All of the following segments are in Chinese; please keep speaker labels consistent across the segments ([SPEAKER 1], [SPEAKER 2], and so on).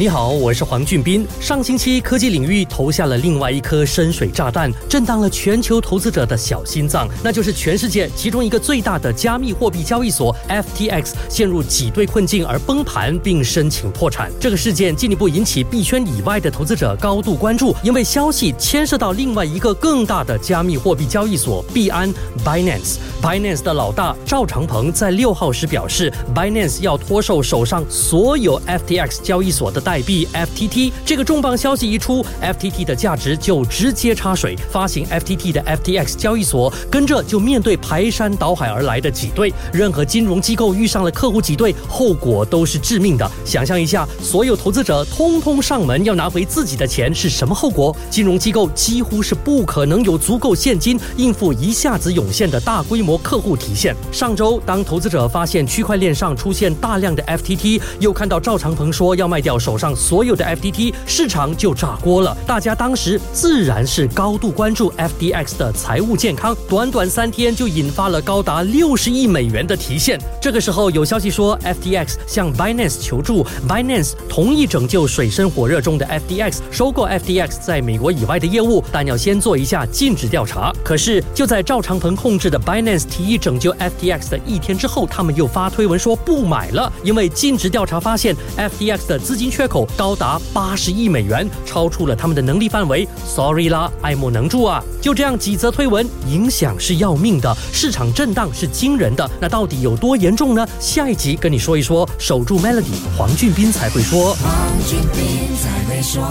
[SPEAKER 1] 你好，我是黄俊斌。上星期，科技领域投下了另外一颗深水炸弹，震荡了全球投资者的小心脏，那就是全世界其中一个最大的加密货币交易所 FTX 陷入挤兑困境而崩盘，并申请破产。这个事件进一步引起币圈以外的投资者高度关注，因为消息牵涉到另外一个更大的加密货币交易所币安 Binance。Binance 的老大赵长鹏在六号时表示，Binance 要脱售手上所有 FTX 交易所的代币 FTT。这个重磅消息一出，FTT 的价值就直接插水，发行 FTT 的 FTX 交易所跟着就面对排山倒海而来的挤兑。任何金融机构遇上了客户挤兑，后果都是致命的。想象一下，所有投资者通通上门要拿回自己的钱是什么后果？金融机构几乎是不可能有足够现金应付一下子涌现的大规模。客户提现。上周，当投资者发现区块链上出现大量的 FTT，又看到赵长鹏说要卖掉手上所有的 FTT，市场就炸锅了。大家当时自然是高度关注 FDX 的财务健康，短短三天就引发了高达六十亿美元的提现。这个时候，有消息说 FTX 向 Binance 求助，Binance 同意拯救水深火热中的 FDX，收购 FDX 在美国以外的业务，但要先做一下尽职调查。可是就在赵长鹏控制的 Binance。提议拯救 FTX 的一天之后，他们又发推文说不买了，因为尽职调查发现 FTX 的资金缺口高达八十亿美元，超出了他们的能力范围。Sorry 啦，爱莫能助啊！就这样几则推文，影响是要命的，市场震荡是惊人的。那到底有多严重呢？下一集跟你说一说。守住 Melody，黄俊斌才会说。黄俊斌才会说。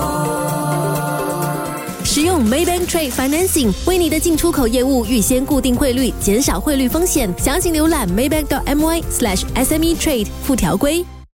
[SPEAKER 2] 使用 Maybank Trade Financing 为你的进出口业务预先固定汇率，减少汇率风险。详情浏览 maybank.my/sme trade 附条规。